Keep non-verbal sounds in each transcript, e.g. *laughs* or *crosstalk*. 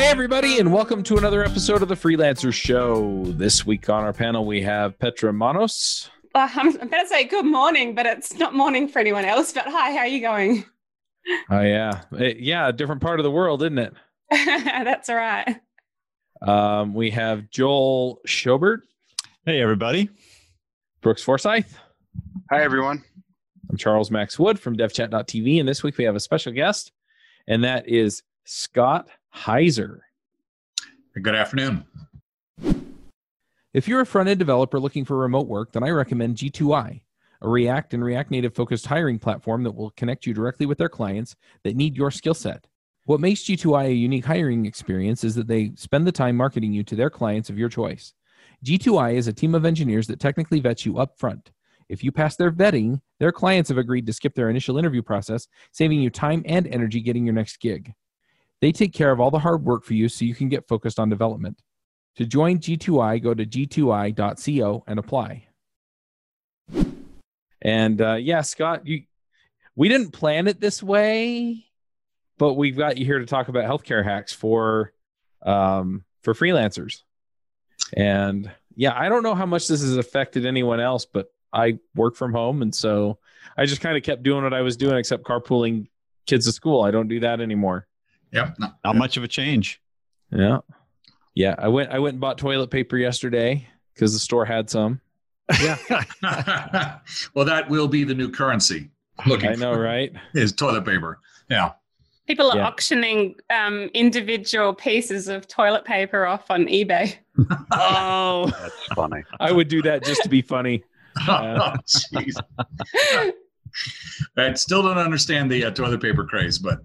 Hey, everybody, and welcome to another episode of the Freelancer Show. This week on our panel, we have Petra Manos. Uh, I'm, I'm going to say good morning, but it's not morning for anyone else. But hi, how are you going? Oh, yeah. Eh, yeah, a different part of the world, isn't it? *laughs* That's all right. Um, we have Joel Schaubert, Hey, everybody. Brooks Forsyth. Hi, everyone. I'm Charles Max Wood from devchat.tv, and this week we have a special guest, and that is Scott Heiser. Good afternoon. If you're a front end developer looking for remote work, then I recommend G2I, a React and React Native focused hiring platform that will connect you directly with their clients that need your skill set. What makes G2I a unique hiring experience is that they spend the time marketing you to their clients of your choice. G2I is a team of engineers that technically vets you up front. If you pass their vetting, their clients have agreed to skip their initial interview process, saving you time and energy getting your next gig. They take care of all the hard work for you so you can get focused on development. To join G2I, go to g2i.co and apply. And uh, yeah, Scott, you we didn't plan it this way, but we've got you here to talk about healthcare hacks for um, for freelancers. And yeah, I don't know how much this has affected anyone else, but I work from home, and so I just kind of kept doing what I was doing, except carpooling kids to school. I don't do that anymore. Yep. No, Not much of a change. Yeah. Yeah. I went I went and bought toilet paper yesterday because the store had some. Yeah. *laughs* well, that will be the new currency. Looking I know, right? is toilet paper. Yeah. People are Yeah. auctioning um, individual pieces of toilet paper off on eBay. *laughs* Oh That's funny. I would do that just to be funny. *laughs* Oh. I still don't understand the uh, toilet paper craze, but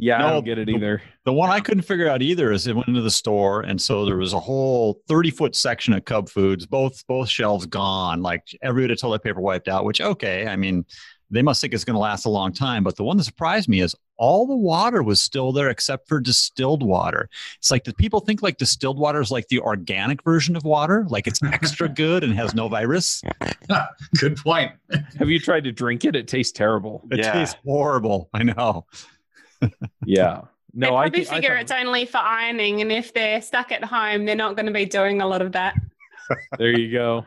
Yeah, I don't get it either. The one I couldn't figure out either is it went into the store, and so there was a whole 30 foot section of Cub Foods, both both shelves gone, like every bit of toilet paper wiped out. Which okay, I mean, they must think it's going to last a long time. But the one that surprised me is all the water was still there except for distilled water. It's like, do people think like distilled water is like the organic version of water, like it's extra *laughs* good and has no virus? *laughs* good point. Have you tried to drink it? It tastes terrible. It Yeah. tastes horrible. I know. Yeah. they No, I probably thi- I figure thought- it's only for ironing, and if they're stuck at home, they're not going to be doing a lot of that. there you go.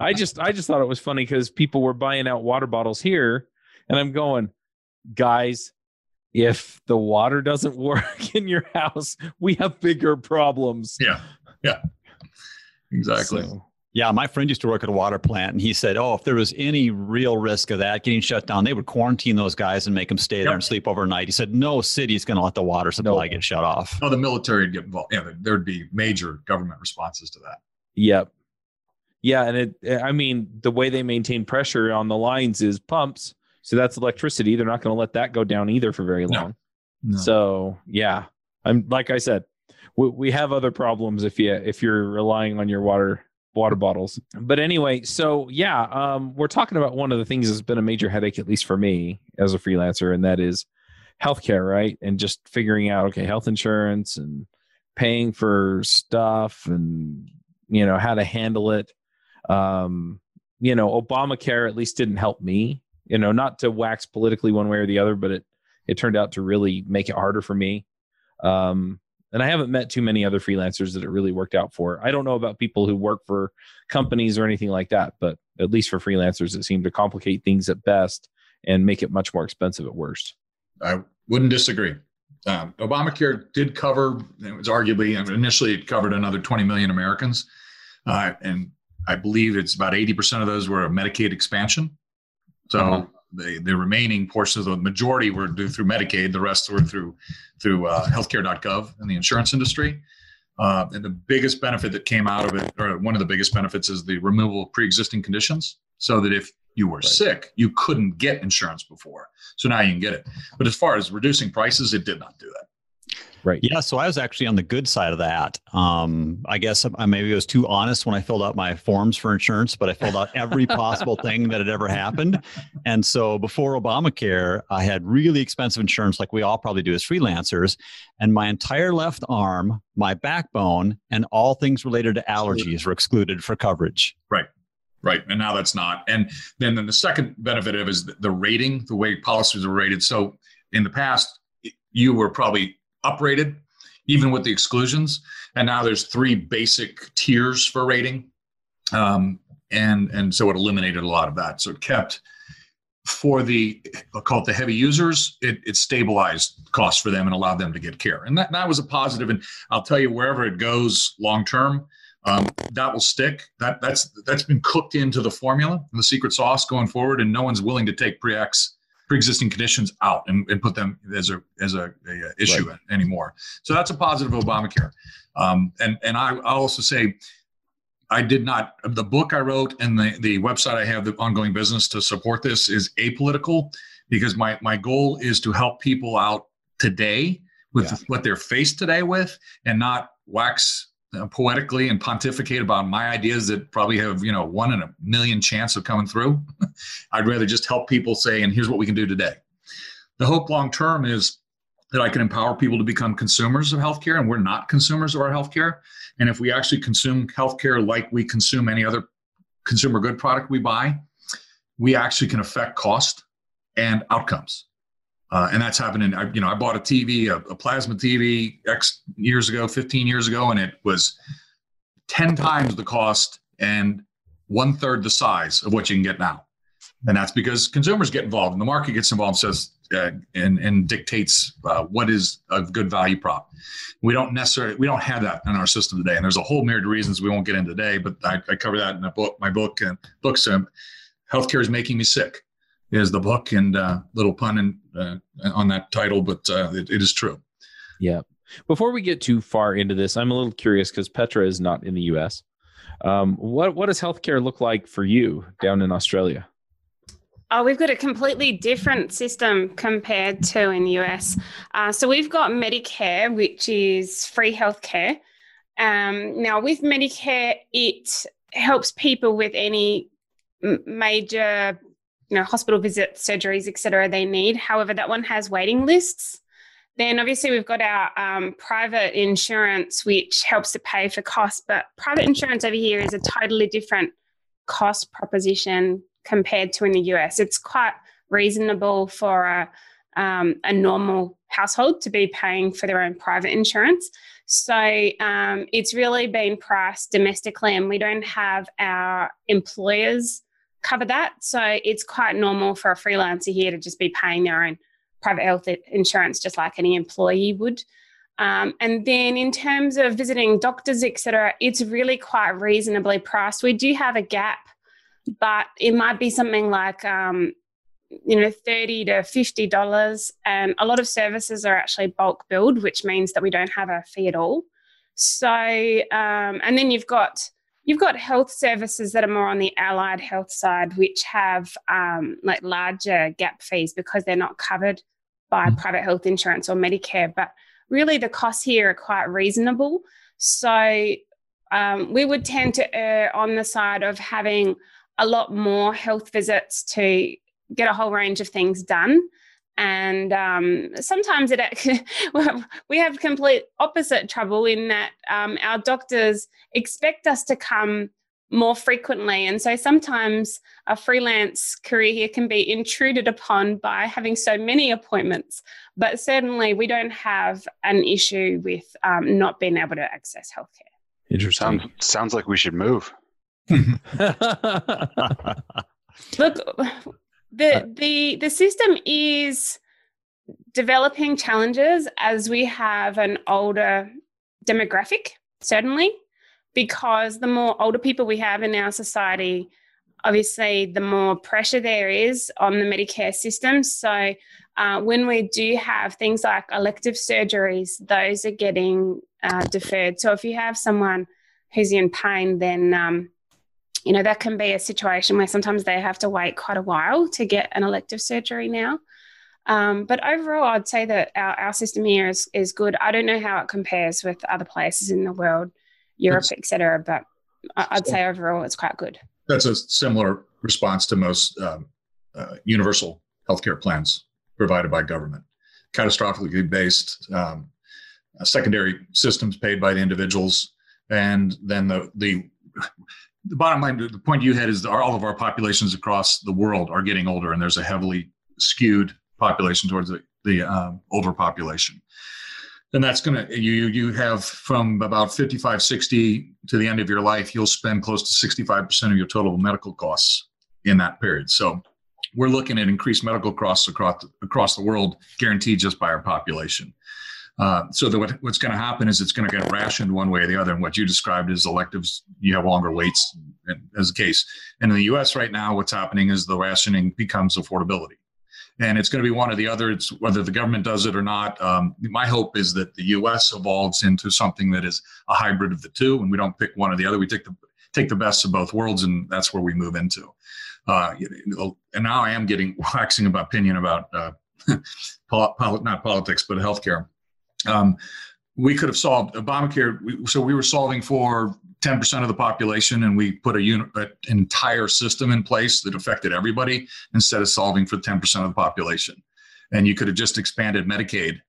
I just I just thought it was funny because people were buying out water bottles here, and I'm going, guys, if the water doesn't *laughs* work in your house, we have bigger problems. Yeah. Yeah. Exactly. So, Yeah, my friend used to work at a water plant, and he said, "Oh, if there was any real risk of that getting shut down, they would quarantine those guys and make them stay there and sleep overnight." He said, "No city's going to let the water supply No. get shut off." Oh, the military would get involved. Yeah, there- there'd be major government responses to that. Yep. Yeah, and it eh, I mean the way they maintain pressure on the lines is pumps. So that's electricity. They're not going to let that go down either for very No. long. So, yeah. I'm like I said, we, we have other problems if you if you're relying on your water water bottles. But anyway, so yeah, um we're talking about one of the things that's been a major headache at least for me as a freelancer and that is healthcare, right? And just figuring out okay, health insurance and paying for stuff and you know how to handle it um you know obamacare at least didn't help me you know not to wax politically one way or the other but it it turned out to really make it harder for me um and i haven't met too many other freelancers that it really worked out for i don't know about people who work for companies or anything like that but at least for freelancers it seemed to complicate things at best and make it much more expensive at worst I wouldn't disagree. Um, Obamacare did cover, it was arguably, initially it covered another 20 million Americans. Uh, and I believe it's about 80% of those were a Medicaid expansion. So Uh-huh. The, the remaining portions of the majority were due through Medicaid. The rest were through, through uh, healthcare.gov and the insurance industry. Uh, and the biggest benefit that came out of it, or one of the biggest benefits, is the removal of pre-existing conditions, so that if you were Right. sick, you couldn't get insurance before. So now you can get it. But as far as reducing prices, it did not do that. Right Yeah, so I was actually on the good side of that. Um, I guess I maybe was too honest when I filled out my forms for insurance, but I filled out every possible thing that had ever happened. And so before Obamacare, I had really expensive insurance, like we all probably do as freelancers. And my entire left arm, my backbone, and all things related to allergies were excluded for coverage. Right. Right. And now that's not. And then, then the second benefit of is the- the rating, the way policies are rated. So in the past, you were probably uprated. even with the exclusions. And now there's three basic tiers for rating. Um, and, and so it eliminated a lot of that. So it kept for the I'll call it the heavy users, it, it stabilized costs for them and allowed them to get care. And that, that was a positive. And I'll tell you, wherever it goes long term, um, that will stick. That that's that's been cooked into the formula and the secret sauce going forward. And no one's willing to take pre-ex pre-existing conditions out and, and put them as a as a, a issue right. anymore. So that's a positive of Obamacare. Um, and and I I'll also say I did not the book I wrote and the the website I have the ongoing business to support this is apolitical because my my goal is to help people out today with yeah. what they're faced today with and not wax poetically and pontificate about my ideas that probably have you know one in a million chance of coming through. *laughs* I'd rather just help people say and here's what we can do today. The hope long term is that i can empower people to become consumers of healthcare and we're not consumers of our healthcare. And if we actually consume healthcare like we consume any other consumer good product we buy we actually can affect cost and outcomes uh, and that's happening. I, you know, I bought a TV, a, a, plasma TV, X years ago, 15 years ago, and it was 10 times the cost and one third the size of what you can get now. And that's because consumers get involved and the market gets involved, says uh, and, and dictates uh, what is a good value prop. We don't necessarily we don't have that in our system today, and there's a whole myriad of reasons we won't get into today. But I, I cover that in a book, my book, and books. Um, healthcare is making me sick is the book, and uh, little pun in, uh, on that title, but uh, it, it is true. Yeah. Before we get too far into this, I'm a little curious because Petra is not in the U.S. Um, what what does healthcare look like for you down in Australia? Oh, we've got a completely different system compared to in the US. Uh, so we've got Medicare, which is free healthcare. Um, now, with Medicare, it helps people with any major you know, hospital visits, surgeries, etc. they need. However, that one has waiting lists. Then obviously we've got our um, private insurance, which helps to pay for costs. But private insurance over here is a totally different cost proposition compared to in the US. It's quite reasonable for a, um, a normal household to be paying for their own private insurance. So um, it's really been priced domestically, and we don't have our employers cover that. So it's quite normal for a freelancer here to just be paying their own private health insurance just like any employee would. Um, and then in terms of visiting doctors, etc., it's really quite reasonably priced. We do have a gap, but it might be something like um, you know thirty to fifty dollars, and a lot of services are actually bulk billed, which means that we don't have a fee at all. So, um, and then you've got You've got health services that are more on the allied health side, which have um, like larger gap fees because they're not covered by mm. private health insurance or Medicare. But really, the costs here are quite reasonable. So um, we would tend to err on the side of having a lot more health visits to get a whole range of things done and um, sometimes it *laughs* we have complete opposite trouble in that um, our doctors expect us to come more frequently. And so sometimes a freelance career here can be intruded upon by having so many appointments but certainly we don't have an issue with um, not being able to access healthcare. Interesting. sounds, sounds like we should move. *laughs* *laughs* Look the uh, the the system is developing challenges as we have an older demographic certainly because the more older people we have in our society obviously the more pressure there is on the medicare system. So uh, when we do have things like elective surgeries those are getting uh, deferred. So if you have someone who's in pain then um, you know, that can be a situation where sometimes they have to wait quite a while to get an elective surgery now. Um, but overall, I'd say that our, our system here is, is good. I don't know how it compares with other places in the world, Europe, etc. But I'd say overall, it's quite good. That's a similar response to most um, uh, universal healthcare plans provided by government, catastrophically based, um, uh, secondary systems paid by the individuals, and then the the the bottom line, the point you had is that all of our populations across the world are getting older, and there's a heavily skewed population towards the, the um, older population. And that's going to you you have from about 55 60 to the end of your life you'll spend close to 65% of your total medical costs in that period so we're looking at increased medical costs across across the world guaranteed just by our population uh, so the, what, what's going to happen is it's going to get rationed one way or the other and what you described is electives you have longer waits as a case and in the us right now what's happening is the rationing becomes affordability and it's going to be one or the other. It's whether the government does it or not. Um, my hope is that the U.S. evolves into something that is a hybrid of the two, and we don't pick one or the other. We take the take the best of both worlds, and that's where we move into. Uh, and now I am getting waxing about opinion about uh, *laughs* not politics, but healthcare. Um, we could have solved Obamacare. So we were solving for 10% of the population and we put a unit, an entire system in place that affected everybody instead of solving for 10% of the population. And you could have just expanded Medicaid.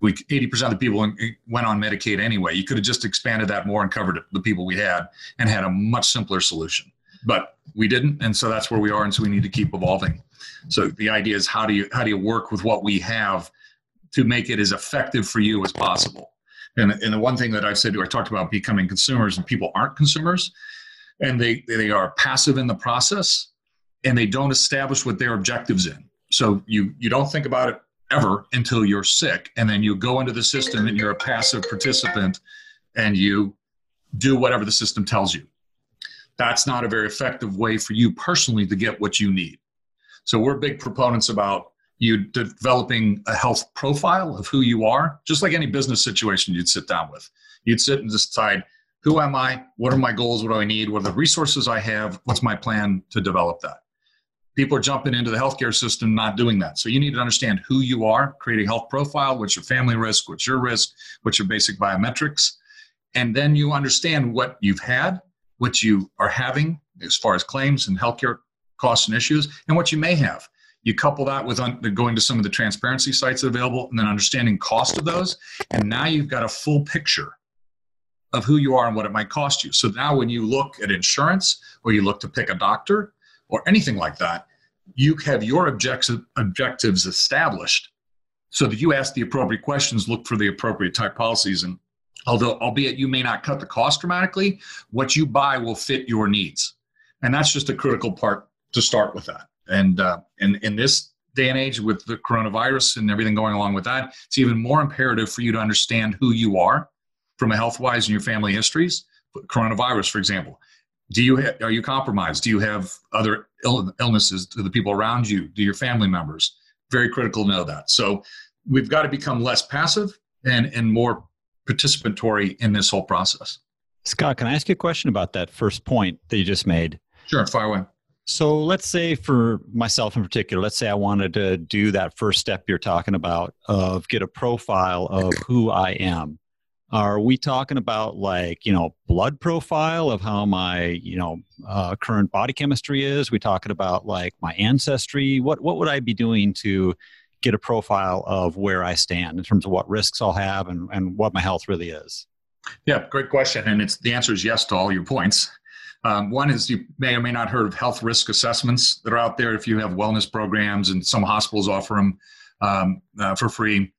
We 80% of the people went on Medicaid anyway. You could have just expanded that more and covered the people we had and had a much simpler solution. But we didn't, and so that's where we are, and so we need to keep evolving. So the idea is how do you how do you work with what we have to make it as effective for you as possible? And, and the one thing that I've said, I talked about becoming consumers, and people aren't consumers, and they they are passive in the process, and they don't establish what their objectives in. So you you don't think about it ever until you're sick, and then you go into the system and you're a passive participant, and you do whatever the system tells you. That's not a very effective way for you personally to get what you need. So we're big proponents about you developing a health profile of who you are, just like any business situation you'd sit down with. You'd sit and decide, who am I? What are my goals? What do I need? What are the resources I have? What's my plan to develop that? People are jumping into the healthcare system not doing that. So you need to understand who you are, create a health profile, what's your family risk, what's your risk, what's your basic biometrics. And then you understand what you've had, what you are having as far as claims and healthcare costs and issues, and what you may have. You couple that with un- going to some of the transparency sites available and then understanding cost of those. And now you've got a full picture of who you are and what it might cost you. So now when you look at insurance or you look to pick a doctor or anything like that, you have your objective, objectives established so that you ask the appropriate questions, look for the appropriate type policies. And although, albeit you may not cut the cost dramatically, what you buy will fit your needs. And that's just a critical part to start with that. And uh, in, in this day and age with the coronavirus and everything going along with that, it's even more imperative for you to understand who you are from a health wise and your family histories. Coronavirus, for example. Do you ha- are you compromised? Do you have other Ill- illnesses to the people around you? Do your family members? Very critical to know that. So we've got to become less passive and and more participatory in this whole process. Scott, can I ask you a question about that first point that you just made? Sure, fire away. So let's say for myself in particular, let's say I wanted to do that first step you're talking about of get a profile of who I am. Are we talking about like, you know, blood profile of how my, you know, uh, current body chemistry is? We talking about like my ancestry? What what would I be doing to get a profile of where I stand in terms of what risks I'll have and, and what my health really is? Yeah, great question. And it's the answer is yes to all your points. Um, one is you may or may not heard of health risk assessments that are out there. If you have wellness programs, and some hospitals offer them um, uh, for free,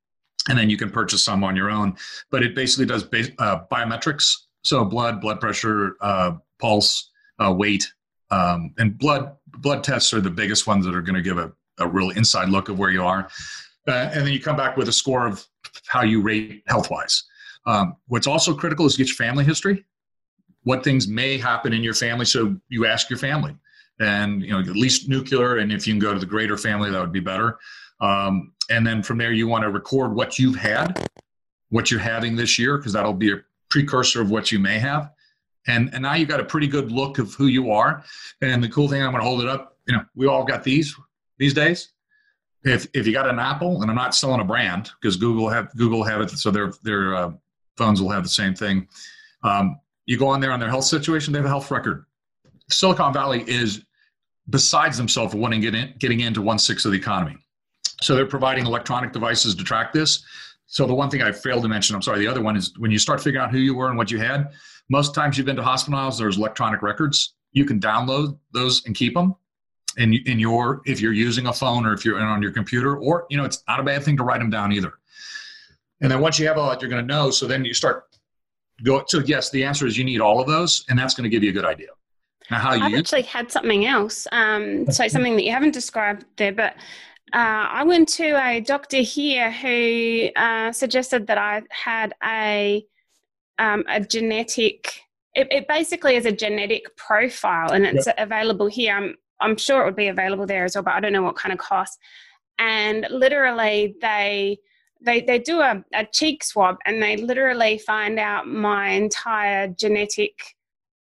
and then you can purchase some on your own. But it basically does base, uh, biometrics, so blood, blood pressure, uh, pulse, uh, weight, um, and blood. Blood tests are the biggest ones that are going to give a, a real inside look of where you are. Uh, and then you come back with a score of how you rate health wise. Um, what's also critical is get your family history what things may happen in your family. So you ask your family, and you know at least nuclear, and if you can go to the greater family, that would be better. Um, and then from there, you want to record what you've had, what you're having this year, because that'll be a precursor of what you may have. And and now you've got a pretty good look of who you are. And the cool thing, I'm going to hold it up. You know, we all got these these days. If if you got an Apple, and I'm not selling a brand because Google have Google have it, so their their uh, phones will have the same thing. Um, you go on there on their health situation, they have a health record. Silicon Valley is besides themselves wanting get in, getting into one sixth of the economy. So they're providing electronic devices to track this. So the one thing I failed to mention, I'm sorry, the other one is when you start figuring out who you were and what you had, most times you've been to hospitals, there's electronic records. You can download those and keep them in, in your, if you're using a phone or if you're on your computer, or, you know, it's not a bad thing to write them down either. And then once you have all that, you're going to know. So then you start go. So yes, the answer is you need all of those, and that's going to give you a good idea. Now, how you I've actually had something else. Um, so *laughs* something that you haven't described there, but uh, I went to a doctor here who uh, suggested that I had a um, a genetic. It, it basically is a genetic profile, and it's available here. I'm I'm sure it would be available there as well, but I don't know what kind of cost. And literally, they they they do a, a cheek swab, and they literally find out my entire genetic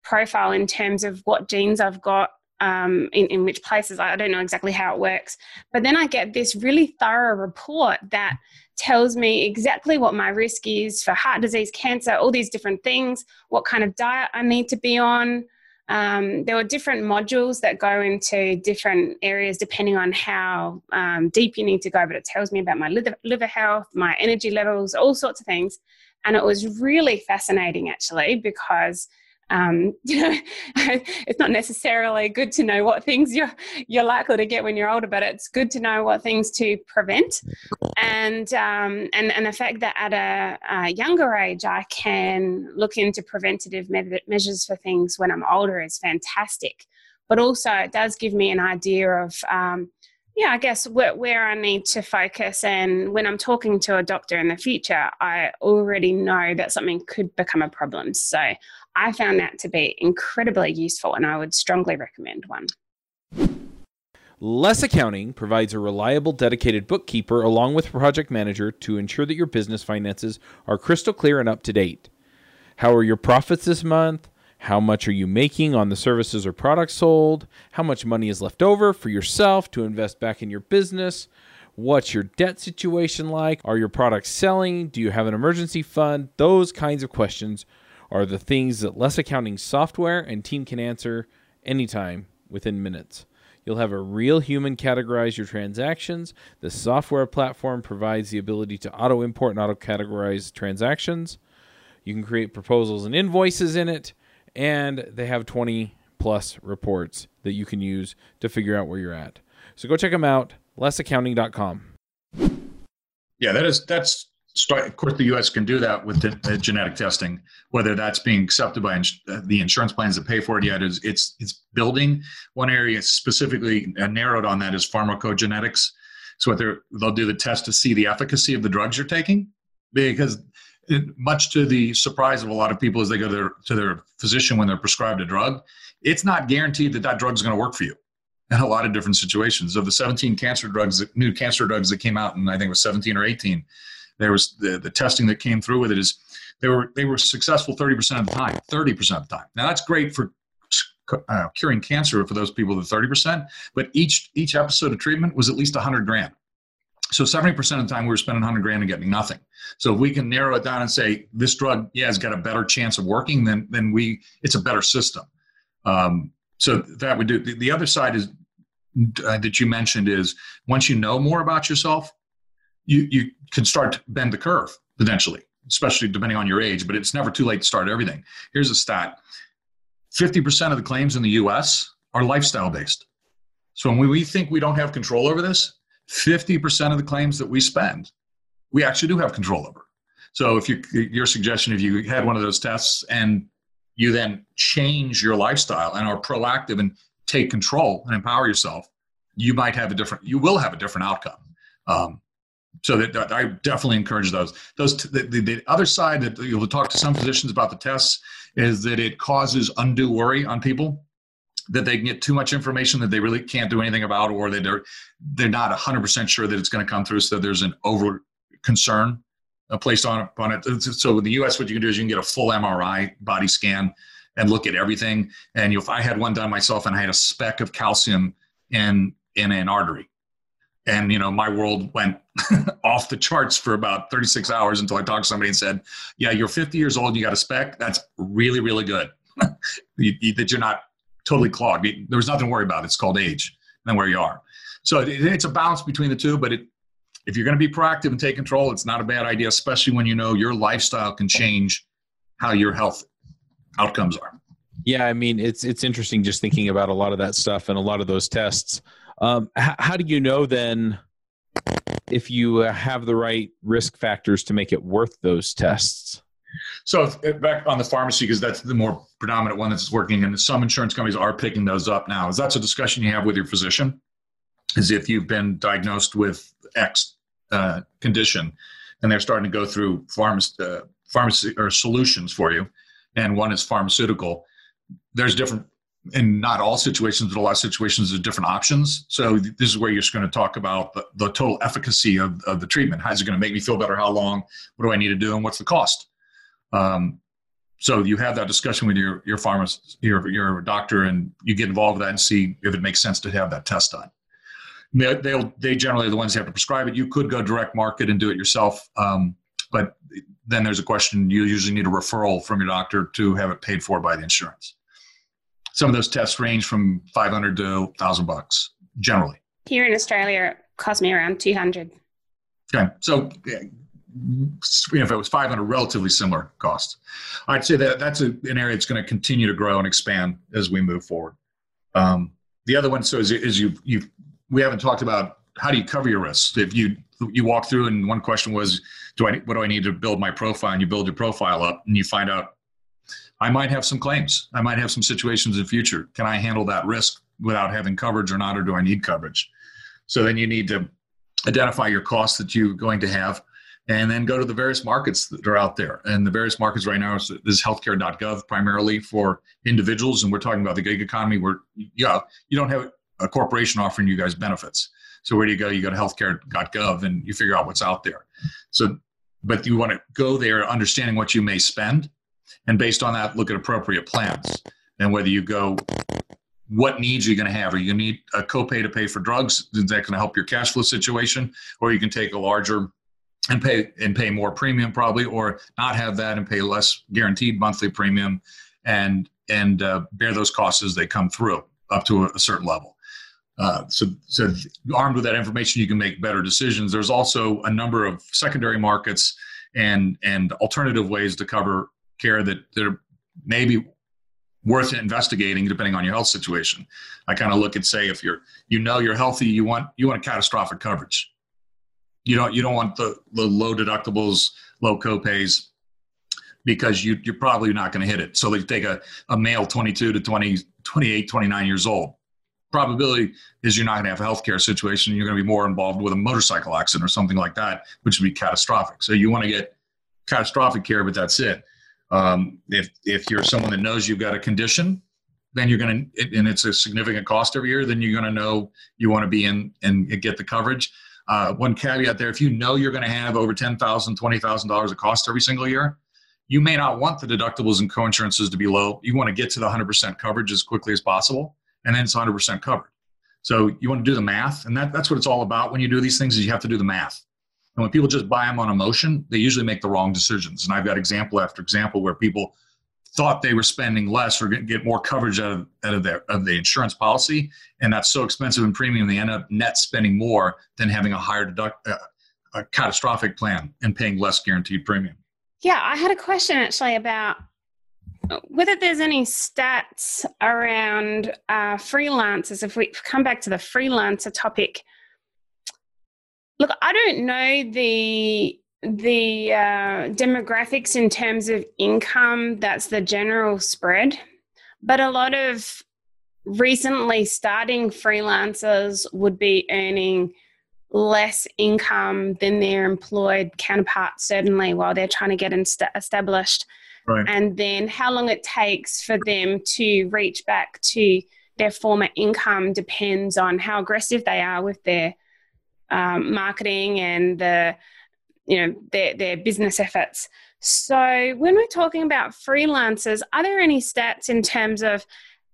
profile in terms of what genes I've got um, in, in which places. I don't know exactly how it works. But then I get this really thorough report that tells me exactly what my risk is for heart disease, cancer, all these different things, what kind of diet I need to be on. Um, there were different modules that go into different areas depending on how um, deep you need to go, but it tells me about my liver, liver health, my energy levels, all sorts of things. And it was really fascinating actually because um, *laughs* you know, it's not necessarily good to know what things you're you're likely to get when you're older, but it's good to know what things to prevent, and um, and and the fact that at a, a, younger age I can look into preventative me- measures for things when I'm older is fantastic. But also, it does give me an idea of um, yeah, I guess where, where I need to focus. And when I'm talking to a doctor in the future, I already know that something could become a problem. So I found that to be incredibly useful, and I would strongly recommend one. Less Accounting provides a reliable, dedicated bookkeeper along with project manager to ensure that your business finances are crystal clear and up to date. How are your profits this month? How much are you making on the services or products sold? How much money is left over for yourself to invest back in your business? What's your debt situation like? Are your products selling? Do you have an emergency fund? Those kinds of questions are the things that Less Accounting software and team can answer anytime within minutes. You'll have a real human categorize your transactions. The software platform provides the ability to auto import and auto categorize transactions. You can create proposals and invoices in it and they have 20 plus reports that you can use to figure out where you're at. So go check them out, lessaccounting.com. Yeah, that is that's of course the U.S. can do that with the, genetic testing. Whether that's being accepted by ins- the insurance plans that pay for it yet is it's it's building. One area specifically uh, narrowed on that is pharmacogenetics. So what they're they'll do the test to see the efficacy of the drugs you're taking because it, much to the surprise of a lot of people as they go to their, to their physician when they're prescribed a drug, it's not guaranteed that that drug is going to work for you in a lot of different situations. Of the 17 cancer drugs, new cancer drugs that came out, and I think it was 17 or 18, there was the, the testing that came through with it is they were they were successful 30% of the time, 30% of the time. Now that's great for uh, curing cancer for those people, the 30%, but each each episode of treatment was at least 100 grand. So 70% of the time we were spending 100 grand and getting nothing. So if we can narrow it down and say this drug, yeah, has got a better chance of working, then then we it's a better system. Um, so that would do. The, the other side is uh, that you mentioned is once you know more about yourself, you you can start to bend the curve potentially, especially depending on your age. But it's never too late to start everything. Here's a stat: 50% of the claims in the U.S. are lifestyle based. So when we think we don't have control over this, 50% of the claims that we spend, we actually do have control over. So if you, your suggestion, if you had one of those tests and you then change your lifestyle and are proactive and take control and empower yourself, you might have a different, you will have a different outcome. Um, so that, that, I definitely encourage those. Those the, the, the, other side that you'll talk to some physicians about the tests is that it causes undue worry on people that they get too much information that they really can't do anything about, or that they're they're not 100% sure that it's going to come through. So there's an over concern uh, placed on upon it. So in the U.S., what you can do is you can get a full MRI body scan and look at everything. And if I had one done myself and I had a speck of calcium in in an artery, and you know my world went *laughs* off the charts for about 36 hours until I talked to somebody and said, "Yeah, you're 50 years old. And you got a speck. That's really really good. *laughs* you, you, that you're not totally clogged. There was nothing to worry about. It's called age and where you are. So it, it's a balance between the two. But it, if you're going to be proactive and take control, it's not a bad idea, especially when you know your lifestyle can change how your health outcomes are. Yeah, I mean it's it's interesting just thinking about a lot of that stuff and a lot of those tests. Um, how, how do you know then if you uh, have the right risk factors to make it worth those tests. So back on the pharmacy, because that's the more predominant one that's working, and some insurance companies are picking those up now. Is that's a discussion you have with your physician? Is if you've been diagnosed with X uh, condition, and they're starting to go through pharmacy, uh, pharmacy or solutions for you, and one is pharmaceutical. There's different in not all situations, but a lot of situations, there's different options. So this is where you're just going to talk about the, the total efficacy of, of the treatment. How's it going to make me feel better? How long? What do I need to do? And what's the cost? Um, so you have that discussion with your your pharmacist, your your doctor, and you get involved with that and see if it makes sense to have that test done. They, they'll they generally are the ones that have to prescribe it. You could go direct market and do it yourself, um, but then there's a question. You usually need a referral from your doctor to have it paid for by the insurance. Some of those tests range from 500 to 1,000 bucks generally. Here in Australia, it cost me around 200. Okay, so if it was 500 relatively similar costs i'd say that that's a, an area that's going to continue to grow and expand as we move forward um, the other one so is, is you you we haven't talked about how do you cover your risks if you you walk through and one question was do i what do i need to build my profile and you build your profile up and you find out i might have some claims i might have some situations in the future can i handle that risk without having coverage or not or do i need coverage so then you need to identify your costs that you're going to have and then go to the various markets that are out there. And the various markets right now is, is healthcare.gov primarily for individuals. And we're talking about the gig economy where, yeah, you don't have a corporation offering you guys benefits. So where do you go? You go to healthcare.gov and you figure out what's out there. So, but you want to go there understanding what you may spend. And based on that, look at appropriate plans. And whether you go, what needs are you going to have? Are you going to need a copay to pay for drugs? Is that going to help your cash flow situation? Or you can take a larger and pay and pay more premium probably, or not have that and pay less guaranteed monthly premium, and and uh, bear those costs as they come through up to a, a certain level. Uh, so, so armed with that information, you can make better decisions. There's also a number of secondary markets and and alternative ways to cover care that are maybe worth investigating depending on your health situation. I kind of look and say if you're you know you're healthy, you want you want a catastrophic coverage you don't you don't want the, the low deductibles, low copays because you, you're probably not going to hit it. So they take a, a male 22 to 20, 28, 29 years old. Probability is you're not going to have a healthcare situation. You're going to be more involved with a motorcycle accident or something like that, which would be catastrophic. So you want to get catastrophic care, but that's it. Um, if if you're someone that knows you've got a condition, then you're going to, and it's a significant cost every year. Then you're going to know you want to be in and get the coverage. Uh, one caveat there if you know you're going to have over $10,000, $20,000 of cost every single year, you may not want the deductibles and coinsurances to be low. You want to get to the 100% coverage as quickly as possible, and then it's 100% covered. So you want to do the math, and that, that's what it's all about when you do these things is you have to do the math. And when people just buy them on emotion, they usually make the wrong decisions. And I've got example after example where people – thought they were spending less or get more coverage out of, out of their of the insurance policy, and that's so expensive in premium they end up net spending more than having a higher deduct uh, a catastrophic plan and paying less guaranteed premium. Yeah, I had a question actually about whether there's any stats around uh, freelancers. If we come back to the freelancer topic, look, I don't know the the uh, demographics in terms of income, that's the general spread. But a lot of recently starting freelancers would be earning less income than their employed counterparts, certainly while they're trying to get inst- established. Right. And then how long it takes for them to reach back to their former income depends on how aggressive they are with their um, marketing and the you know their their business efforts. So when we're talking about freelancers, are there any stats in terms of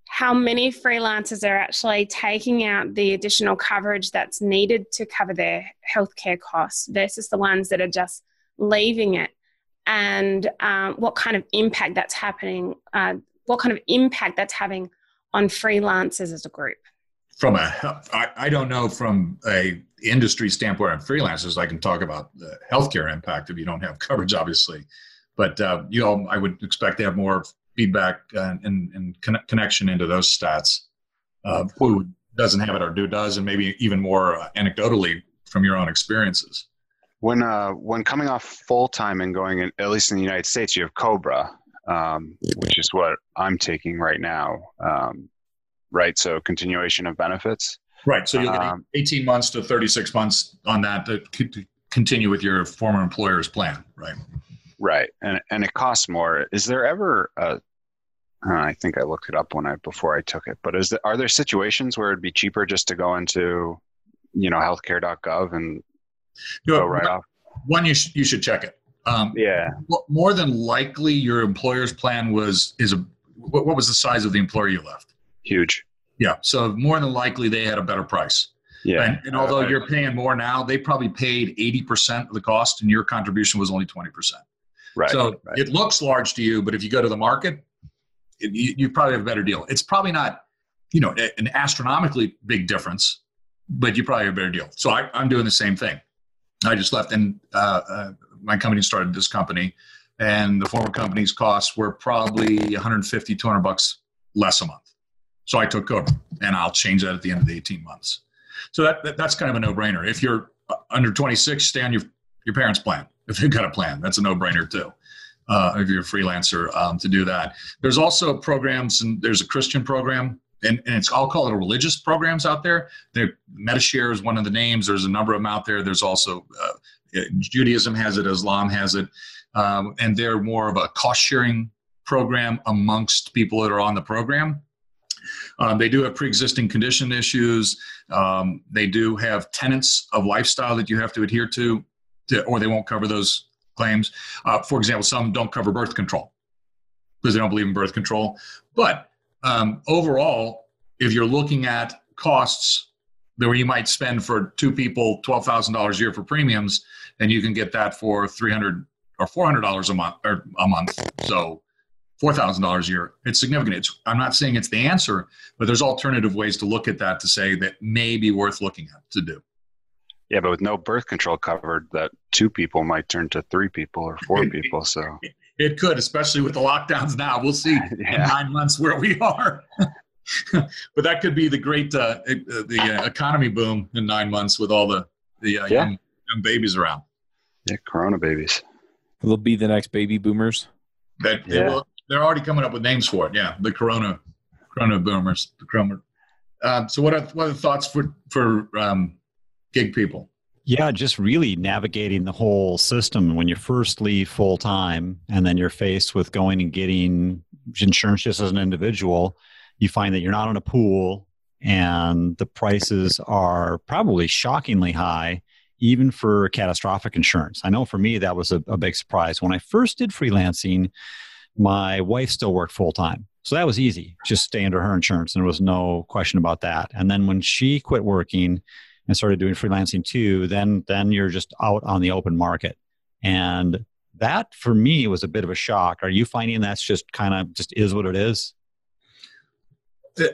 how many freelancers are actually taking out the additional coverage that's needed to cover their healthcare costs versus the ones that are just leaving it, and um, what kind of impact that's happening, uh, what kind of impact that's having on freelancers as a group? From a, I, I don't know from a industry standpoint and freelancers, I can talk about the healthcare impact if you don't have *laughs* coverage, obviously. But uh, you know, I would expect to have more feedback and, and, and con- connection into those stats. Uh, who doesn't have it or who does, and maybe even more uh, anecdotally from your own experiences. When uh, when coming off full time and going in, at least in the United States, you have Cobra, um, which is what I'm taking right now. Um, right, so continuation of benefits. Right. So you'll get Um, 18 months to 36 months on that to, to continue with your former employer's plan. Right. Right, and and it costs more. Is there ever a? I think I looked it up when I before I took it. But is there, are there situations where it'd be cheaper just to go into, you know, healthcare.gov and You know, go right off? One, you, sh- you should check it. Um, Yeah, more than likely, your employer's plan was is a what, what was the size of the employer you left? Huge. Yeah. So more than likely, they had a better price. Yeah, And, and although Uh, you're paying more now, they probably paid 80% of the cost and your contribution was only 20%. right. so right. it looks large to you, but if you go to the market, it, you, you probably have a better deal. It's probably not, you know, an astronomically big difference, but you probably have a better deal. So I, I'm doing the same thing. I just left and uh, uh, my company started this company and the former company's costs were probably 150, 200 bucks less a month. So I took over and I'll change that at the end of the 18 months. So that, that that's kind of a no brainer. If you're uh, under 26, stay on your, your parents' plan. *laughs* If you've got a plan, that's a no brainer too. Uh, if you're a freelancer um, to do that. There's also programs and there's a Christian program and, and it's I'll call it a religious programs out there. There, Medi-Share is one of the names. There's a number of them out there. There's also uh, Judaism has it, Islam has it, um, and they're more of a cost sharing program amongst people that are on the program. Um, they do have pre-existing condition issues. Um, they do have tenets of lifestyle that you have to adhere to, to or they won't cover those claims. Uh, for example, some don't cover birth control because they don't believe in birth control. But um, overall, if you're looking at costs that you might spend for two people twelve thousand dollars a year for premiums, and you can get that for three hundred or four hundred dollars a month or a month. So four thousand dollars a year. It's significant. It's, I'm not saying it's the answer, but there's alternative ways to look at that to say that may be worth looking at to do. yeah, but with no birth control covered, that two people might turn to three people or four *laughs* people. So It could, especially with the lockdowns now. We'll see *laughs* in nine months where we are. *laughs* but that could be the great uh, uh, the uh, economy boom in nine months with all the the uh, Yeah. young, young babies around. yeah, Corona babies. They'll be the next baby boomers. That they Yeah. They're already coming up with names for it. Yeah, the Corona Corona boomers. The Corona. Um, so what are what are the thoughts for for um, gig people? Yeah, just really navigating the whole system when you first leave full time and then you're faced with going and getting insurance just as an individual. You find that you're not in a pool and the prices are probably shockingly high, even for catastrophic insurance. I know for me, that was a, a big surprise. When I first did freelancing, my wife still worked full time. So that was easy, just stay under her insurance. And there was no question about that. And then when she quit working, and started doing freelancing too, then then you're just out on the open market. And that for me was a bit of a shock. Are you finding that's just kind of just is what it is?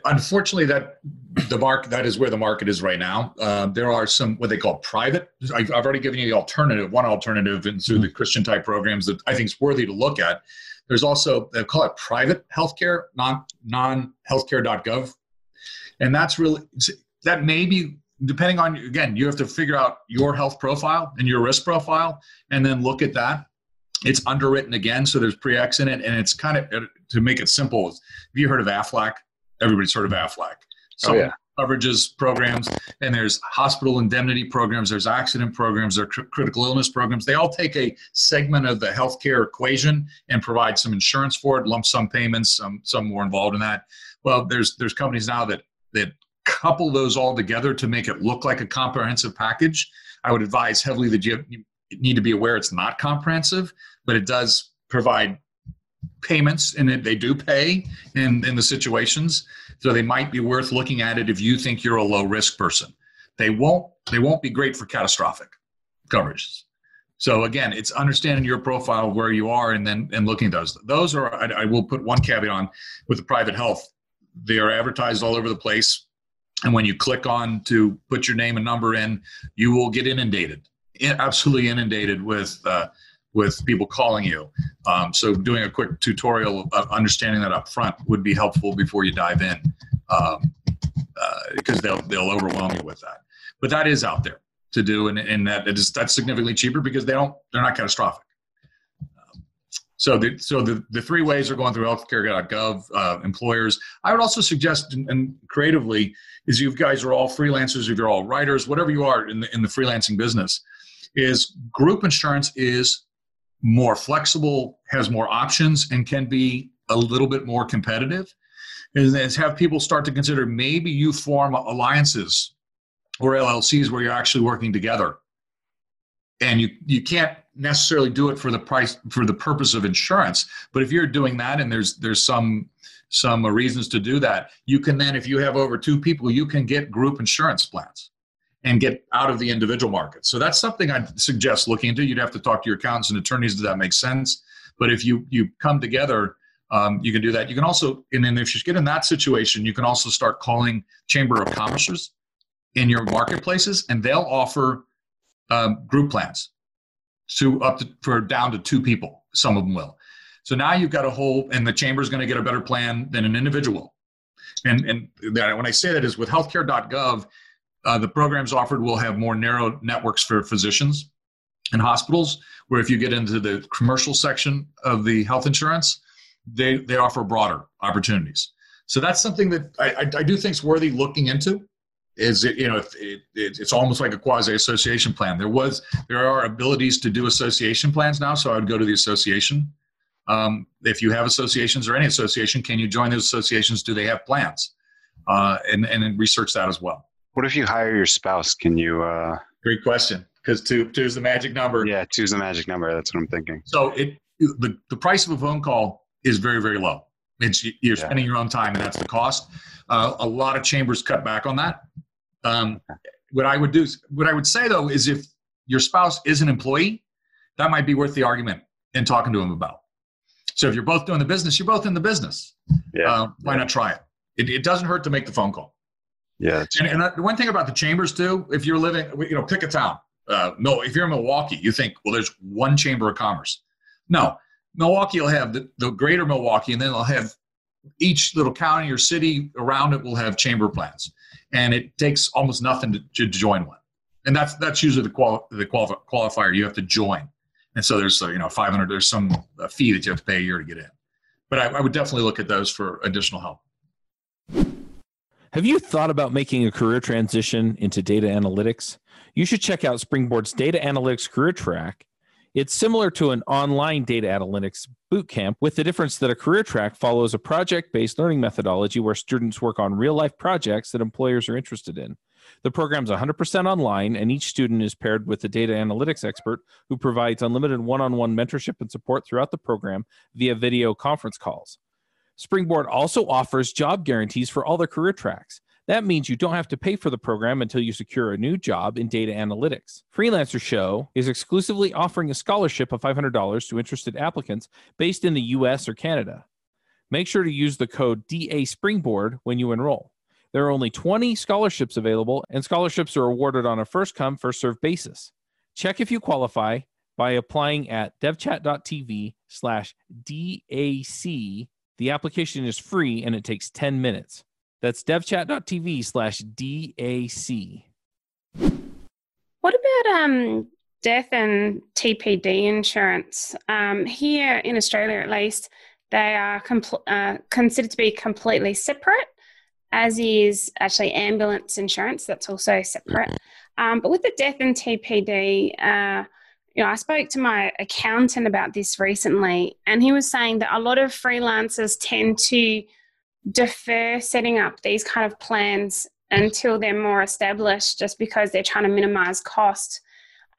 Unfortunately, that the mark that is where the market is right now. Uh, there are some what they call private. I've, I've already given you the alternative, one alternative into the Christian type programs that I think is worthy to look at. There's also they call it private healthcare, non non healthcare.gov, and that's really that may be depending on again. You have to figure out your health profile and your risk profile, and then look at that. It's underwritten again, so there's pre-X in it, and it's kind of to make it simple. Have you heard of Aflac? Everybody's heard of Aflac. Oh, yeah. Coverages programs, and there's hospital indemnity programs, there's accident programs, there's cr- critical illness programs. They all take a segment of the healthcare equation and provide some insurance for it, lump sum payments, some some more involved in that. Well, there's there's companies now that that couple those all together to make it look like a comprehensive package. I would advise heavily that you, you need to be aware it's not comprehensive, but it does provide payments and it, they do pay in, in the situations. So they might be worth looking at it if you think you're a low risk person. They won't they won't be great for catastrophic coverages. So again, it's understanding your profile where you are and then and looking at those. Those are I, I will put one caveat on with the private health. They are advertised all over the place. And when you click on to put your name and number in, you will get inundated, absolutely inundated with uh, with people calling you. Um, so doing a quick tutorial of understanding that up front would be helpful before you dive in, um, uh, because they'll they'll overwhelm you with that. But that is out there. to do, and, and that it is that's significantly cheaper because they don't they're not catastrophic. So the so the, the three ways are going through healthcare.gov uh, employers. I would also suggest and, and, creatively is you guys are all freelancers, if you're all writers, whatever you are in the in the freelancing business, is group insurance is more flexible, has more options, and can be a little bit more competitive. Is, have people start to consider maybe you form alliances or LLCs where you're actually working together and you you can't necessarily do it for the price for the purpose of insurance but if you're doing that and there's there's some some reasons to do that you can then if you have over two people you can get group insurance plans and get out of the individual market so that's something i'd suggest looking into you'd have to talk to your accountants and attorneys does that make sense but if you you come together um, you can do that you can also and then if you get in that situation you can also start calling chamber of commerce in your marketplaces and they'll offer um, group plans to up to for down to two people. Some of them will. So now you've got a whole, and the chamber is going to get a better plan than an individual. And and that, when I say that is with healthcare.gov, uh, the programs offered will have more narrow networks for physicians and hospitals. Where if you get into the commercial section of the health insurance, they they offer broader opportunities. So that's something that I, I, I do think is worthy looking into is it you know it, it, it's almost like a quasi association plan there was there are abilities to do association plans now so i would go to the association um, if you have associations or any association can you join those associations do they have plans uh, and and research that as well what if you hire your spouse can you uh... great question because two two is the magic number yeah two is the magic number that's what i'm thinking so it the, the price of a phone call is very very low it's you're yeah. spending your own time and that's the cost uh, a lot of chambers cut back on that. Um, what I would do, what I would say though, is if your spouse is an employee, that might be worth the argument and talking to him about. So if you're both doing the business, you're both in the business. Yeah. Uh, why yeah. not try it? it? it? doesn't hurt to make the phone call. Yeah. And, and, the one thing about the chambers too, if you're living, you know, pick a town. Uh, no, if you're in Milwaukee, you think, well, there's one chamber of commerce. No, Milwaukee will have the, the greater Milwaukee, and then they'll have each little county or city around it will have chamber plans, and it takes almost nothing to, to join one. And that's that's usually the qual the quali- qualifier you have to join. And so there's you know 500 there's some fee that you have to pay a year to get in. But I, I would definitely look at those for additional help. Have you thought about making a career transition into data analytics? You should check out Springboard's Data Analytics Career Track it's similar to an online data analytics bootcamp, with the difference that a career track follows a project based learning methodology where students work on real life projects that employers are interested in. The program is 100% online, and each student is paired with a data analytics expert who provides unlimited one on one mentorship and support throughout the program via video conference calls. Springboard also offers job guarantees for all their career tracks. That means you don't have to pay for the program until you secure a new job in data analytics. Freelancer Show is exclusively offering a scholarship of $500 to interested applicants based in the US or Canada. Make sure to use the code DA Springboard when you enroll. There are only 20 scholarships available, and scholarships are awarded on a first come, first served basis. Check if you qualify by applying at devchat.tv slash DAC. The application is free and it takes 10 minutes. That's devchat.tv slash DAC. What about um, death and TPD insurance? Um, here in Australia, at least, they are compl- uh, considered to be completely separate, as is actually ambulance insurance. That's also separate. Um, but with the death and TPD, uh, you know, I spoke to my accountant about this recently, and he was saying that a lot of freelancers tend to defer setting up these kind of plans until they're more established just because they're trying to minimize cost.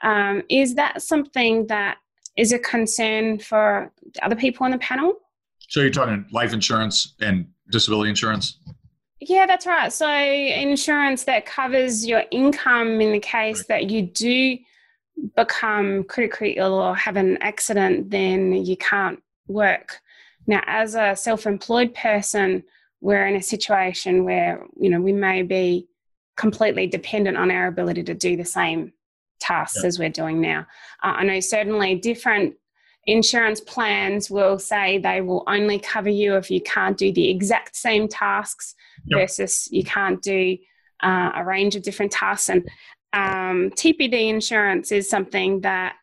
Um, is that something that is a concern for other people on the panel? So you're talking life insurance and disability insurance? Yeah, that's right. So insurance that covers your income in the case right. that you do become critically ill or have an accident, then you can't work. Now, as a self employed person, we're in a situation where, you know, we may be completely dependent on our ability to do the same tasks yep. as we're doing now. Uh, I know certainly different insurance plans will say they will only cover you if you can't do the exact same tasks yep. versus you can't do uh, a range of different tasks. And um, TPD insurance is something that,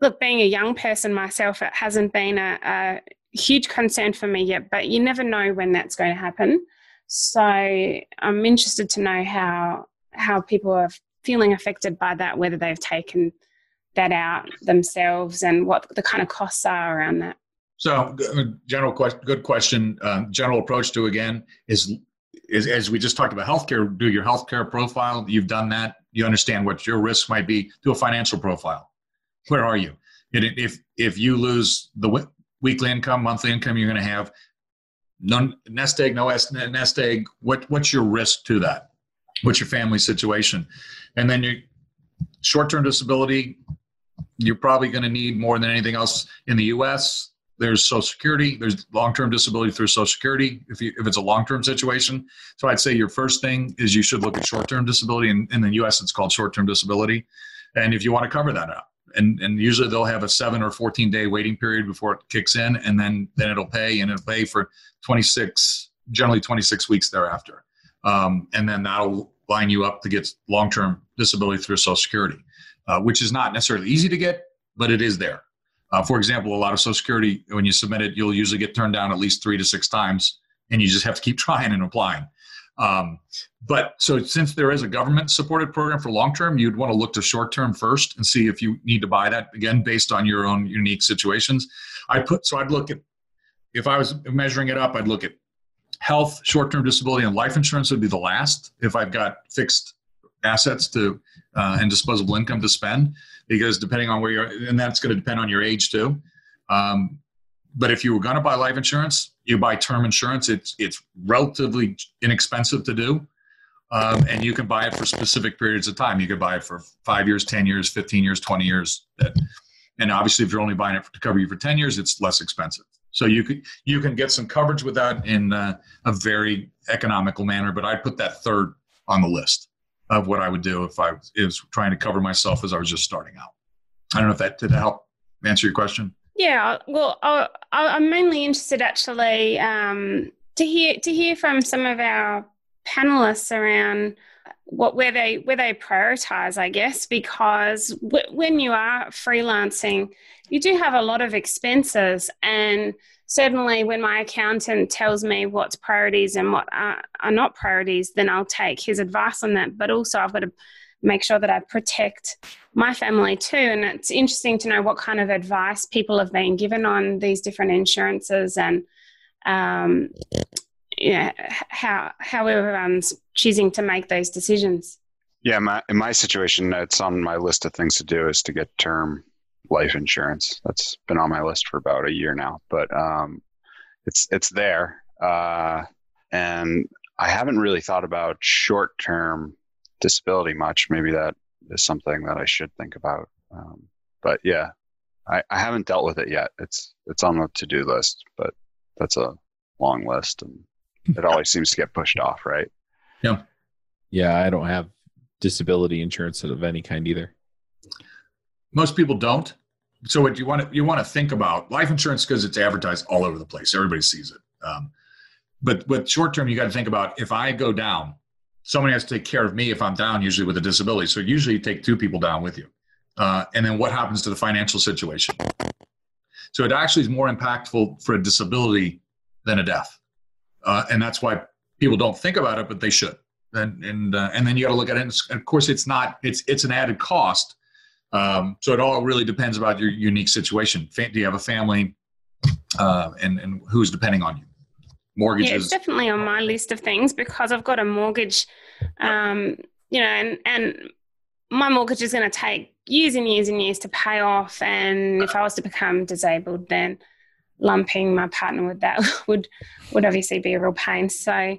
look, being a young person myself, it hasn't been a, a huge concern for me yet, but you never know when that's going to happen. So I'm interested to know how how people are feeling affected by that, whether they've taken that out themselves, and what the kind of costs are around that. So, general question, good question. Um, general approach to again is is as we just talked about healthcare. Do your healthcare profile. You've done that. You understand what your risk might be. Do a financial profile. Where are you? If if you lose the weekly income, monthly income, you're going to have none nest egg, no nest egg. What what's your risk to that? What's your family situation? And then your short-term disability. You're probably going to need more than anything else in the U.S there's social security there's long-term disability through social security if, you, if it's a long-term situation. So i'd say your first thing is you should look at short-term disability in, in the us it's called short-term disability. And if you want to cover that up and, and usually they'll have a 7 or 14 day waiting period before it kicks in and then then it'll pay and it'll pay for 26 generally 26 weeks thereafter. Um, and then that'll line you up to get long-term disability through social security uh, which is not necessarily easy to get but it is there uh, for example, a lot of Social Security, when you submit it, you'll usually get turned down at least three to six times, and you just have to keep *laughs* trying and applying. Um, but so since there is a government supported program for long term, you'd want to look to short term first and see if you need to buy that again based on your own unique situations. I put so I'd look at if I was measuring it up, I'd look at health, short term disability, and life insurance would be the last if I've got fixed assets to uh, and disposable income to spend because depending on where you're, and that's going to depend on your age too. Um, but if you were going to buy life insurance, you buy term insurance. It's it's relatively inexpensive to do, um, and you can buy it for specific periods of time. You could buy it for five years, ten years, fifteen years, twenty years. And obviously, if you're only buying it to cover you for ten years, it's less expensive. So you could you can get some coverage with that in uh, a very economical manner. But I'd put that third on the list of what I would do if I was trying to cover myself as I was just starting out. I don't know if that did help answer your question. Yeah, well, I, am mainly interested actually um, to hear to hear from some of our panelists around what where they where they prioritize, I guess, because w- when you are freelancing, you do have a lot of expenses and certainly when my accountant tells me what's priorities and what are, are not priorities, then I'll take his advice on that. But also, I've got to make sure that I protect my family too. And it's interesting to know what kind of advice people have been given on these different insurances and um, yeah, how how everyone's choosing to make those decisions. Yeah, my, in my situation, it's on my list of things to do is to get term life insurance. That's been on my list for about a year now, but um, it's it's there, uh, and I haven't really thought about short term disability much. Maybe that is something that I should think about. Um, but yeah, I, I haven't dealt with it yet. It's it's on the to do list, but that's a long list, and it always seems to get pushed off, right? Yeah, yeah. I don't have disability insurance of any kind either. Most people don't. So what you want to you want to think about life insurance because it's advertised all over the place. Everybody sees it. Um, but with short term, you got to think about if I go down, somebody has to take care of me if I'm down, usually with a disability. So usually you take two people down with you. Uh, and then what happens to the financial situation? So it actually is more impactful for a disability than a death. Uh, and that's why people don't think about it, but they should. And and uh, and then you got to look at it. And of course, it's not. It's it's an added cost um, so it all really depends about your unique situation. Do you have a family, uh, and and who's depending on you? Mortgages. Yeah, it's definitely on my list of things because I've got a mortgage. Um, you know, and and my mortgage is going to take years and years and years to pay off. And if I was to become disabled, then lumping my partner with that *laughs* would would obviously be a real pain. So,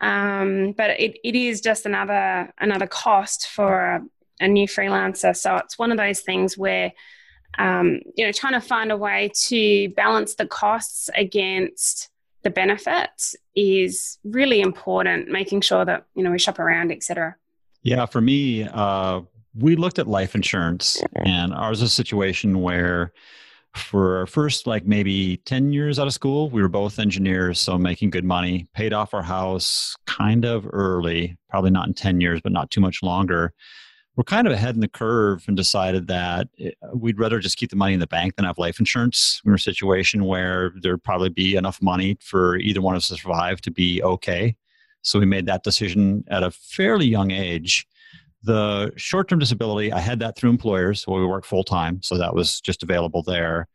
um, but it, it is just another another cost for a new freelancer. So it's one of those things where, um, you know, trying to find a way to balance the costs against the benefits is really important. Making sure that you know we shop around, etc. Yeah, for me, uh, we looked at life insurance, and ours was a situation where for our first like maybe 10 years out of school we were both engineers so making good money paid off our house kind of early probably not in 10 years but not too much longer we're kind of ahead in the curve and decided that eh, we'd rather just keep the money in the bank than have life insurance. We're in a situation where there'd probably be enough money for either one of us to survive to be okay. So we made that decision at a fairly young age. The short term disability, I had that through employers where we work full time. So that was just available there.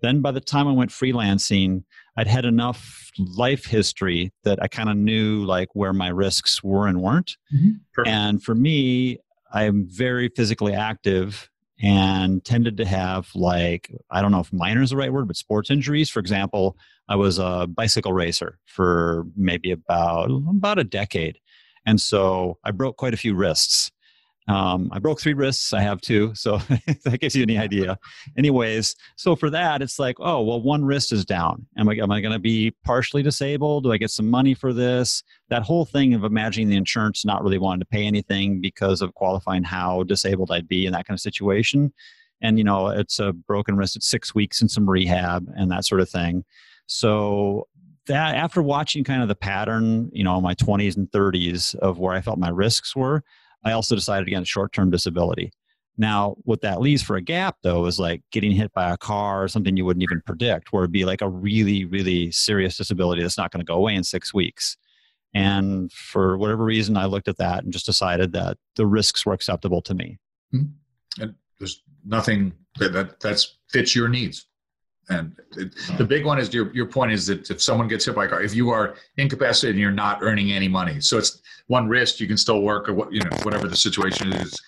Then by the time I went freelancing, I'd had enough life history that I kind of knew like where my risks were and weren't. Mm-hmm. And for me, I'm very physically active and tended to have like I don't know if minor is the right word, but sports injuries. For example, I was a bicycle racer for maybe about about a decade, and so I broke quite a few wrists. Um, I broke three wrists. I have two, so *laughs* that gives you any idea. Anyways, so for that, it's like, oh well, one wrist is down. Am I am I going to be partially disabled? Do I get some money for this? That whole thing of imagining the insurance not really wanting to pay anything because of qualifying how disabled I'd be in that kind of situation, and you know, it's a broken wrist. It's six weeks in some rehab and that sort of thing. So that after watching kind of the pattern, you know, my 20s and 30s of where I felt my risks were I also decided against short term disability. Now, what that leaves for a gap, though, is like getting hit by a car or something you wouldn't even predict, where it'd be like a really, really serious disability that's not going to go away in six weeks. And for whatever reason, I looked at that and just decided that the risks were acceptable to me. Mm-hmm. And there's nothing that, that that's fits your needs. And it, the big one is your, your point is that if someone gets hit by a car, if you are incapacitated and you're not earning any money, so it's one risk, you can still work or what, you know, whatever the situation is,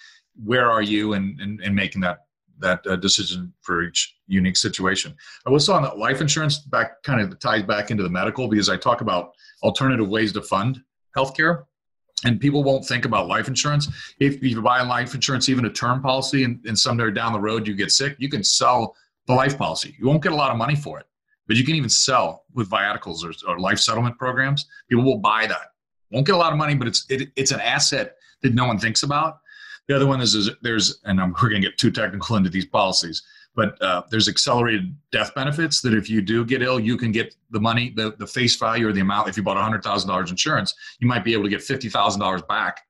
where are you and, and, and making that, that uh, decision for each unique situation. I was on that life insurance back kind of ties back into the medical because I talk about alternative ways to fund healthcare and people won't think about life insurance. If you buy life insurance, even a term policy, and, and somewhere down the road you get sick, you can sell the life policy. You won't get a lot of money for it, but you can even sell with viaticals or, or life settlement programs. People will buy that. Won't get a lot of money, but it's it, it's an asset that no one thinks about. The other one is, is there's, and I'm, *laughs* we're going to get too technical into these policies, but uh, there's accelerated death benefits that if you do get ill, you can get the money, the, the face value or the amount. If you bought $100,000 insurance, you might be able to get $50,000 back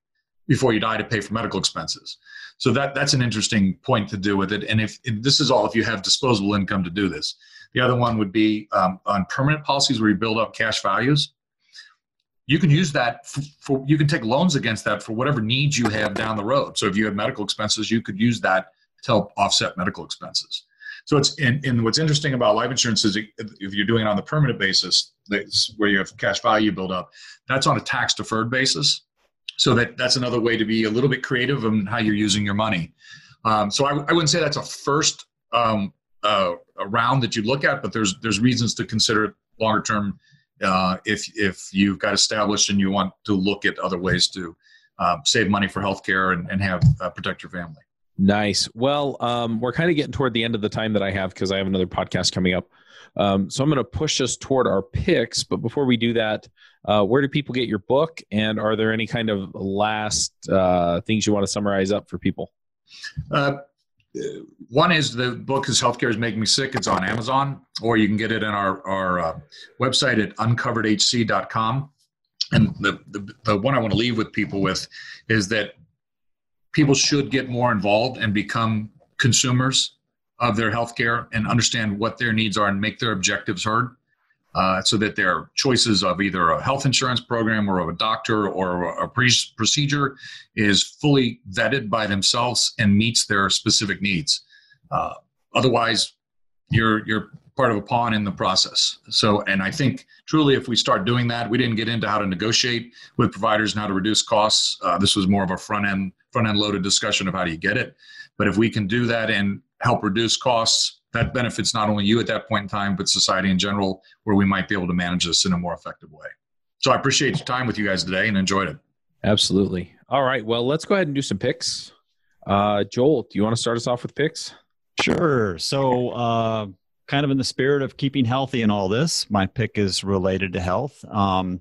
before you die to pay for medical expenses. So that that's an interesting point to do with it. And if, if this is all, if you have disposable income to do this, the other one would be um, on permanent policies where you build up cash values. You can use that for, for, you can take loans against that for whatever needs you have down the road. So if you have medical expenses, you could use that to help offset medical expenses. So it's and, and what's interesting about life insurance is if you're doing it on the permanent basis, where you have cash value build up, that's on a tax deferred basis so that that's another way to be a little bit creative in how you're using your money. Um, so I, I, wouldn't say that's a first um, uh, a round that you look at, but there's there's reasons to consider it longer term uh, if if you've got established and you want to look at other ways to um, save money for healthcare and, and have uh, protect your family. Nice. Well, um, we're kind of getting toward the end of the time that I have because I have another podcast coming up. Um, so I'm going to push us toward our picks. But before we do that, uh, where do people get your book? And are there any kind of last uh, things you want to summarize up for people? Uh, one is the book is Healthcare is Making Me Sick. It's on Amazon, or you can get it in our, our uh, website at uncoveredhc.com. And the, the, the one I want to leave with people with is that people should get more involved and become consumers of their healthcare and understand what their needs are and make their objectives heard uh, so that their choices of either a health insurance program or of a doctor or a pre- procedure is fully vetted by themselves and meets their specific needs. Uh, otherwise, you're you're part of a pawn in the process. So, and I think truly, if we start doing that, we didn't get into how to negotiate with providers and how to reduce costs. Uh, this was more of a front end front end loaded discussion of how do you get it. But if we can do that and help reduce costs, that benefits not only you at that point in time, but society in general, where we might be able to manage this in a more effective way. So I appreciate your time with you guys today and enjoyed it. Absolutely. All right. Well, let's go ahead and do some picks. Uh, Joel, do you want to start us off with picks? Sure. So, uh, kind of in the spirit of keeping healthy and all this, my pick is related to health. Um,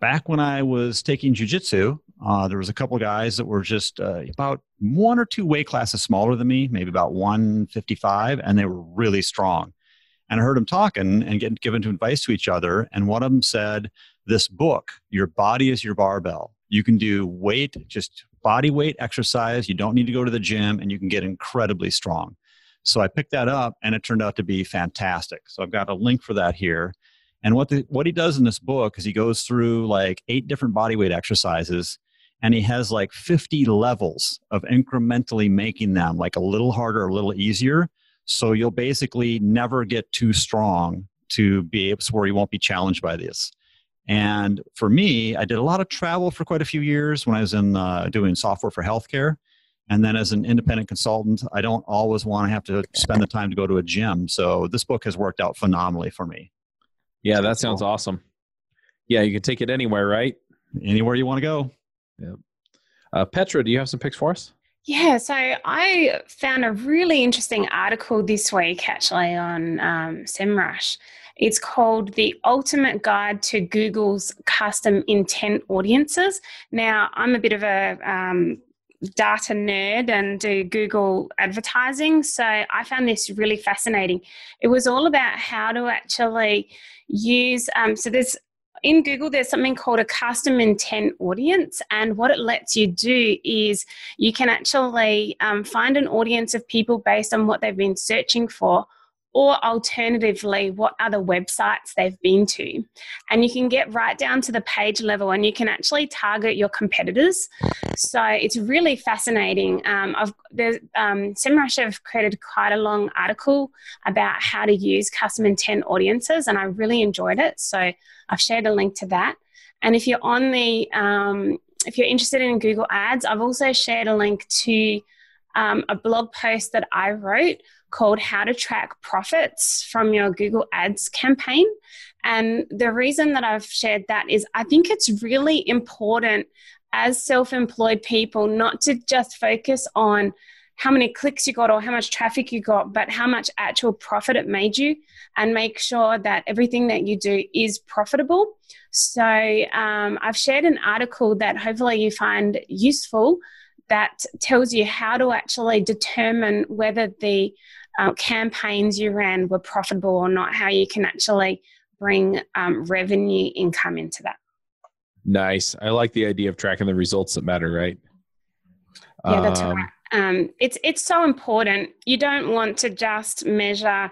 back when I was taking jujitsu, uh, there was a couple guys that were just uh, about one or two weight classes smaller than me, maybe about 155, and they were really strong. And I heard them talking and getting given advice to each other. And one of them said, "This book, your body is your barbell. You can do weight, just body weight exercise. You don't need to go to the gym and you can get incredibly strong. So I picked that up and it turned out to be fantastic. So I've got a link for that here. And what the, what he does in this book is he goes through like eight different body weight exercises and he has like 50 levels of incrementally making them like a little harder, a little easier. So you'll basically never get too strong to be able to where you won't be challenged by this. And for me, I did a lot of travel for quite a few years when I was in uh, doing software for healthcare. And then as an independent consultant, I don't always want to have to spend the time to go to a gym. So this book has worked out phenomenally for me. Yeah, that sounds awesome. Yeah, you can take it anywhere, right? Anywhere you want to go. Yeah. Uh, Petra, do you have some picks for us? Yeah, so I found a really interesting article this week actually on um, SEMrush. It's called The Ultimate Guide to Google's Custom Intent Audiences. Now, I'm a bit of a um, data nerd and do Google advertising. So I found this really fascinating. It was all about how to actually use, um, so there's in Google, there's something called a custom intent audience. And what it lets you do is you can actually um, find an audience of people based on what they've been searching for or alternatively, what other websites they've been to. And you can get right down to the page level and you can actually target your competitors. So it's really fascinating. Um, I've, um, SEMrush have created quite a long article about how to use custom intent audiences, and I really enjoyed it. So I've shared a link to that. And if you're on the, um, if you're interested in Google Ads, I've also shared a link to um, a blog post that I wrote called How to Track Profits from Your Google Ads Campaign. And the reason that I've shared that is I think it's really important as self employed people not to just focus on how many clicks you got or how much traffic you got, but how much actual profit it made you, and make sure that everything that you do is profitable. So, um, I've shared an article that hopefully you find useful that tells you how to actually determine whether the uh, campaigns you ran were profitable or not, how you can actually bring um, revenue income into that. Nice. I like the idea of tracking the results that matter, right? Yeah, that's um, right. Um, it's it's so important. You don't want to just measure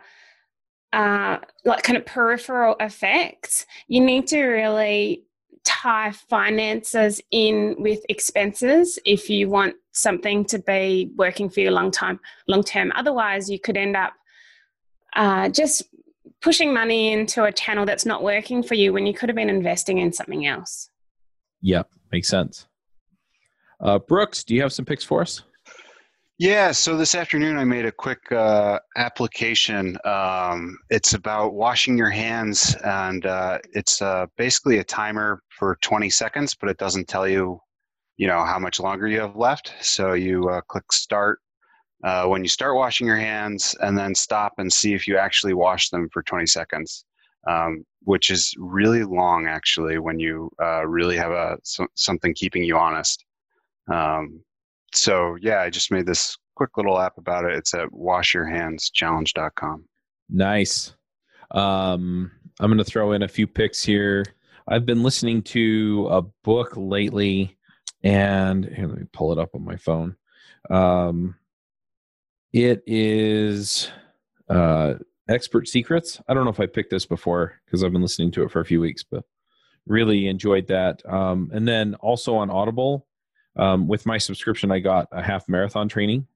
uh, like kind of peripheral effects. You need to really tie finances in with expenses if you want something to be working for you long time long term. Otherwise you could end up uh, just pushing money into a channel that's not working for you when you could have been investing in something else. Yep makes sense. Uh, brooks do you have some picks for us? Yeah, so this afternoon I made a quick uh, application. Um, it's about washing your hands, and uh, it's uh, basically a timer for 20 seconds, but it doesn't tell you, you know, how much longer you have left. So you uh, click start uh, when you start washing your hands, and then stop and see if you actually wash them for 20 seconds, um, which is really long actually when you uh, really have a so, something keeping you honest. Um, so yeah, I just made this quick little app about it. It's at washyourhandschallenge.com. Nice. Um, I'm going to throw in a few picks here. I've been listening to a book lately, and here, let me pull it up on my phone. Um, it is uh, Expert Secrets. I don't know if I picked this before because I've been listening to it for a few weeks, but really enjoyed that. Um, and then also on Audible, um, with my subscription, I got a half marathon training,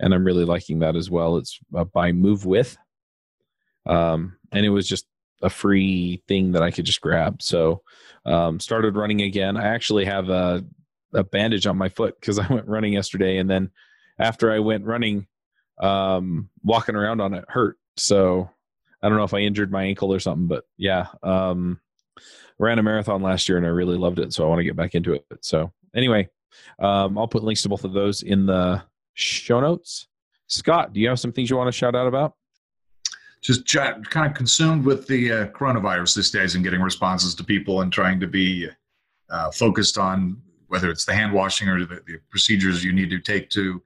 and I'm really liking that as well. It's uh, by Move With, um, and it was just a free thing that I could just grab. So, um, started running again. I actually have a, a bandage on my foot because *laughs* I went running yesterday, and then after I went running, um, walking around on it hurt. So, I don't know if I injured my ankle or something, but yeah, um, ran a marathon last year and I really loved it. So I want to get back into it. So anyway, um, I'll put links to both of those in the show notes. Scott, do you have some things you want to shout out about? Just kind of consumed with the uh, coronavirus these days and getting responses to people and trying to be uh, focused on whether it's the hand washing or the, the procedures you need to take to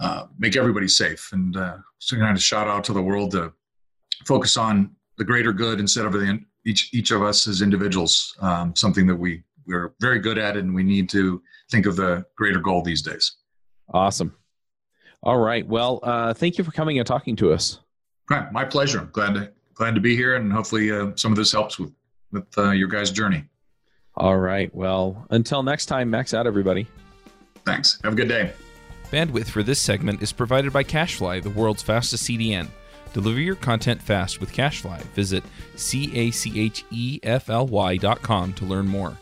uh, make everybody safe. And uh, so kind of shout out to the world to focus on the greater good instead of the, each each of us as individuals. Um, something that we we're very good at, and we need to think of the greater goal these days. Awesome. All right. Well, uh, thank you for coming and talking to us. Right. My pleasure. I'm glad to glad to be here, and hopefully uh, some of this helps with with uh, your guys' journey. All right. Well, until next time, max out, everybody. Thanks. Have a good day. Bandwidth for this segment is provided by CacheFly, the world's fastest CDN. Deliver your content fast with CacheFly. Visit C A C H E F L Y dot com to learn more.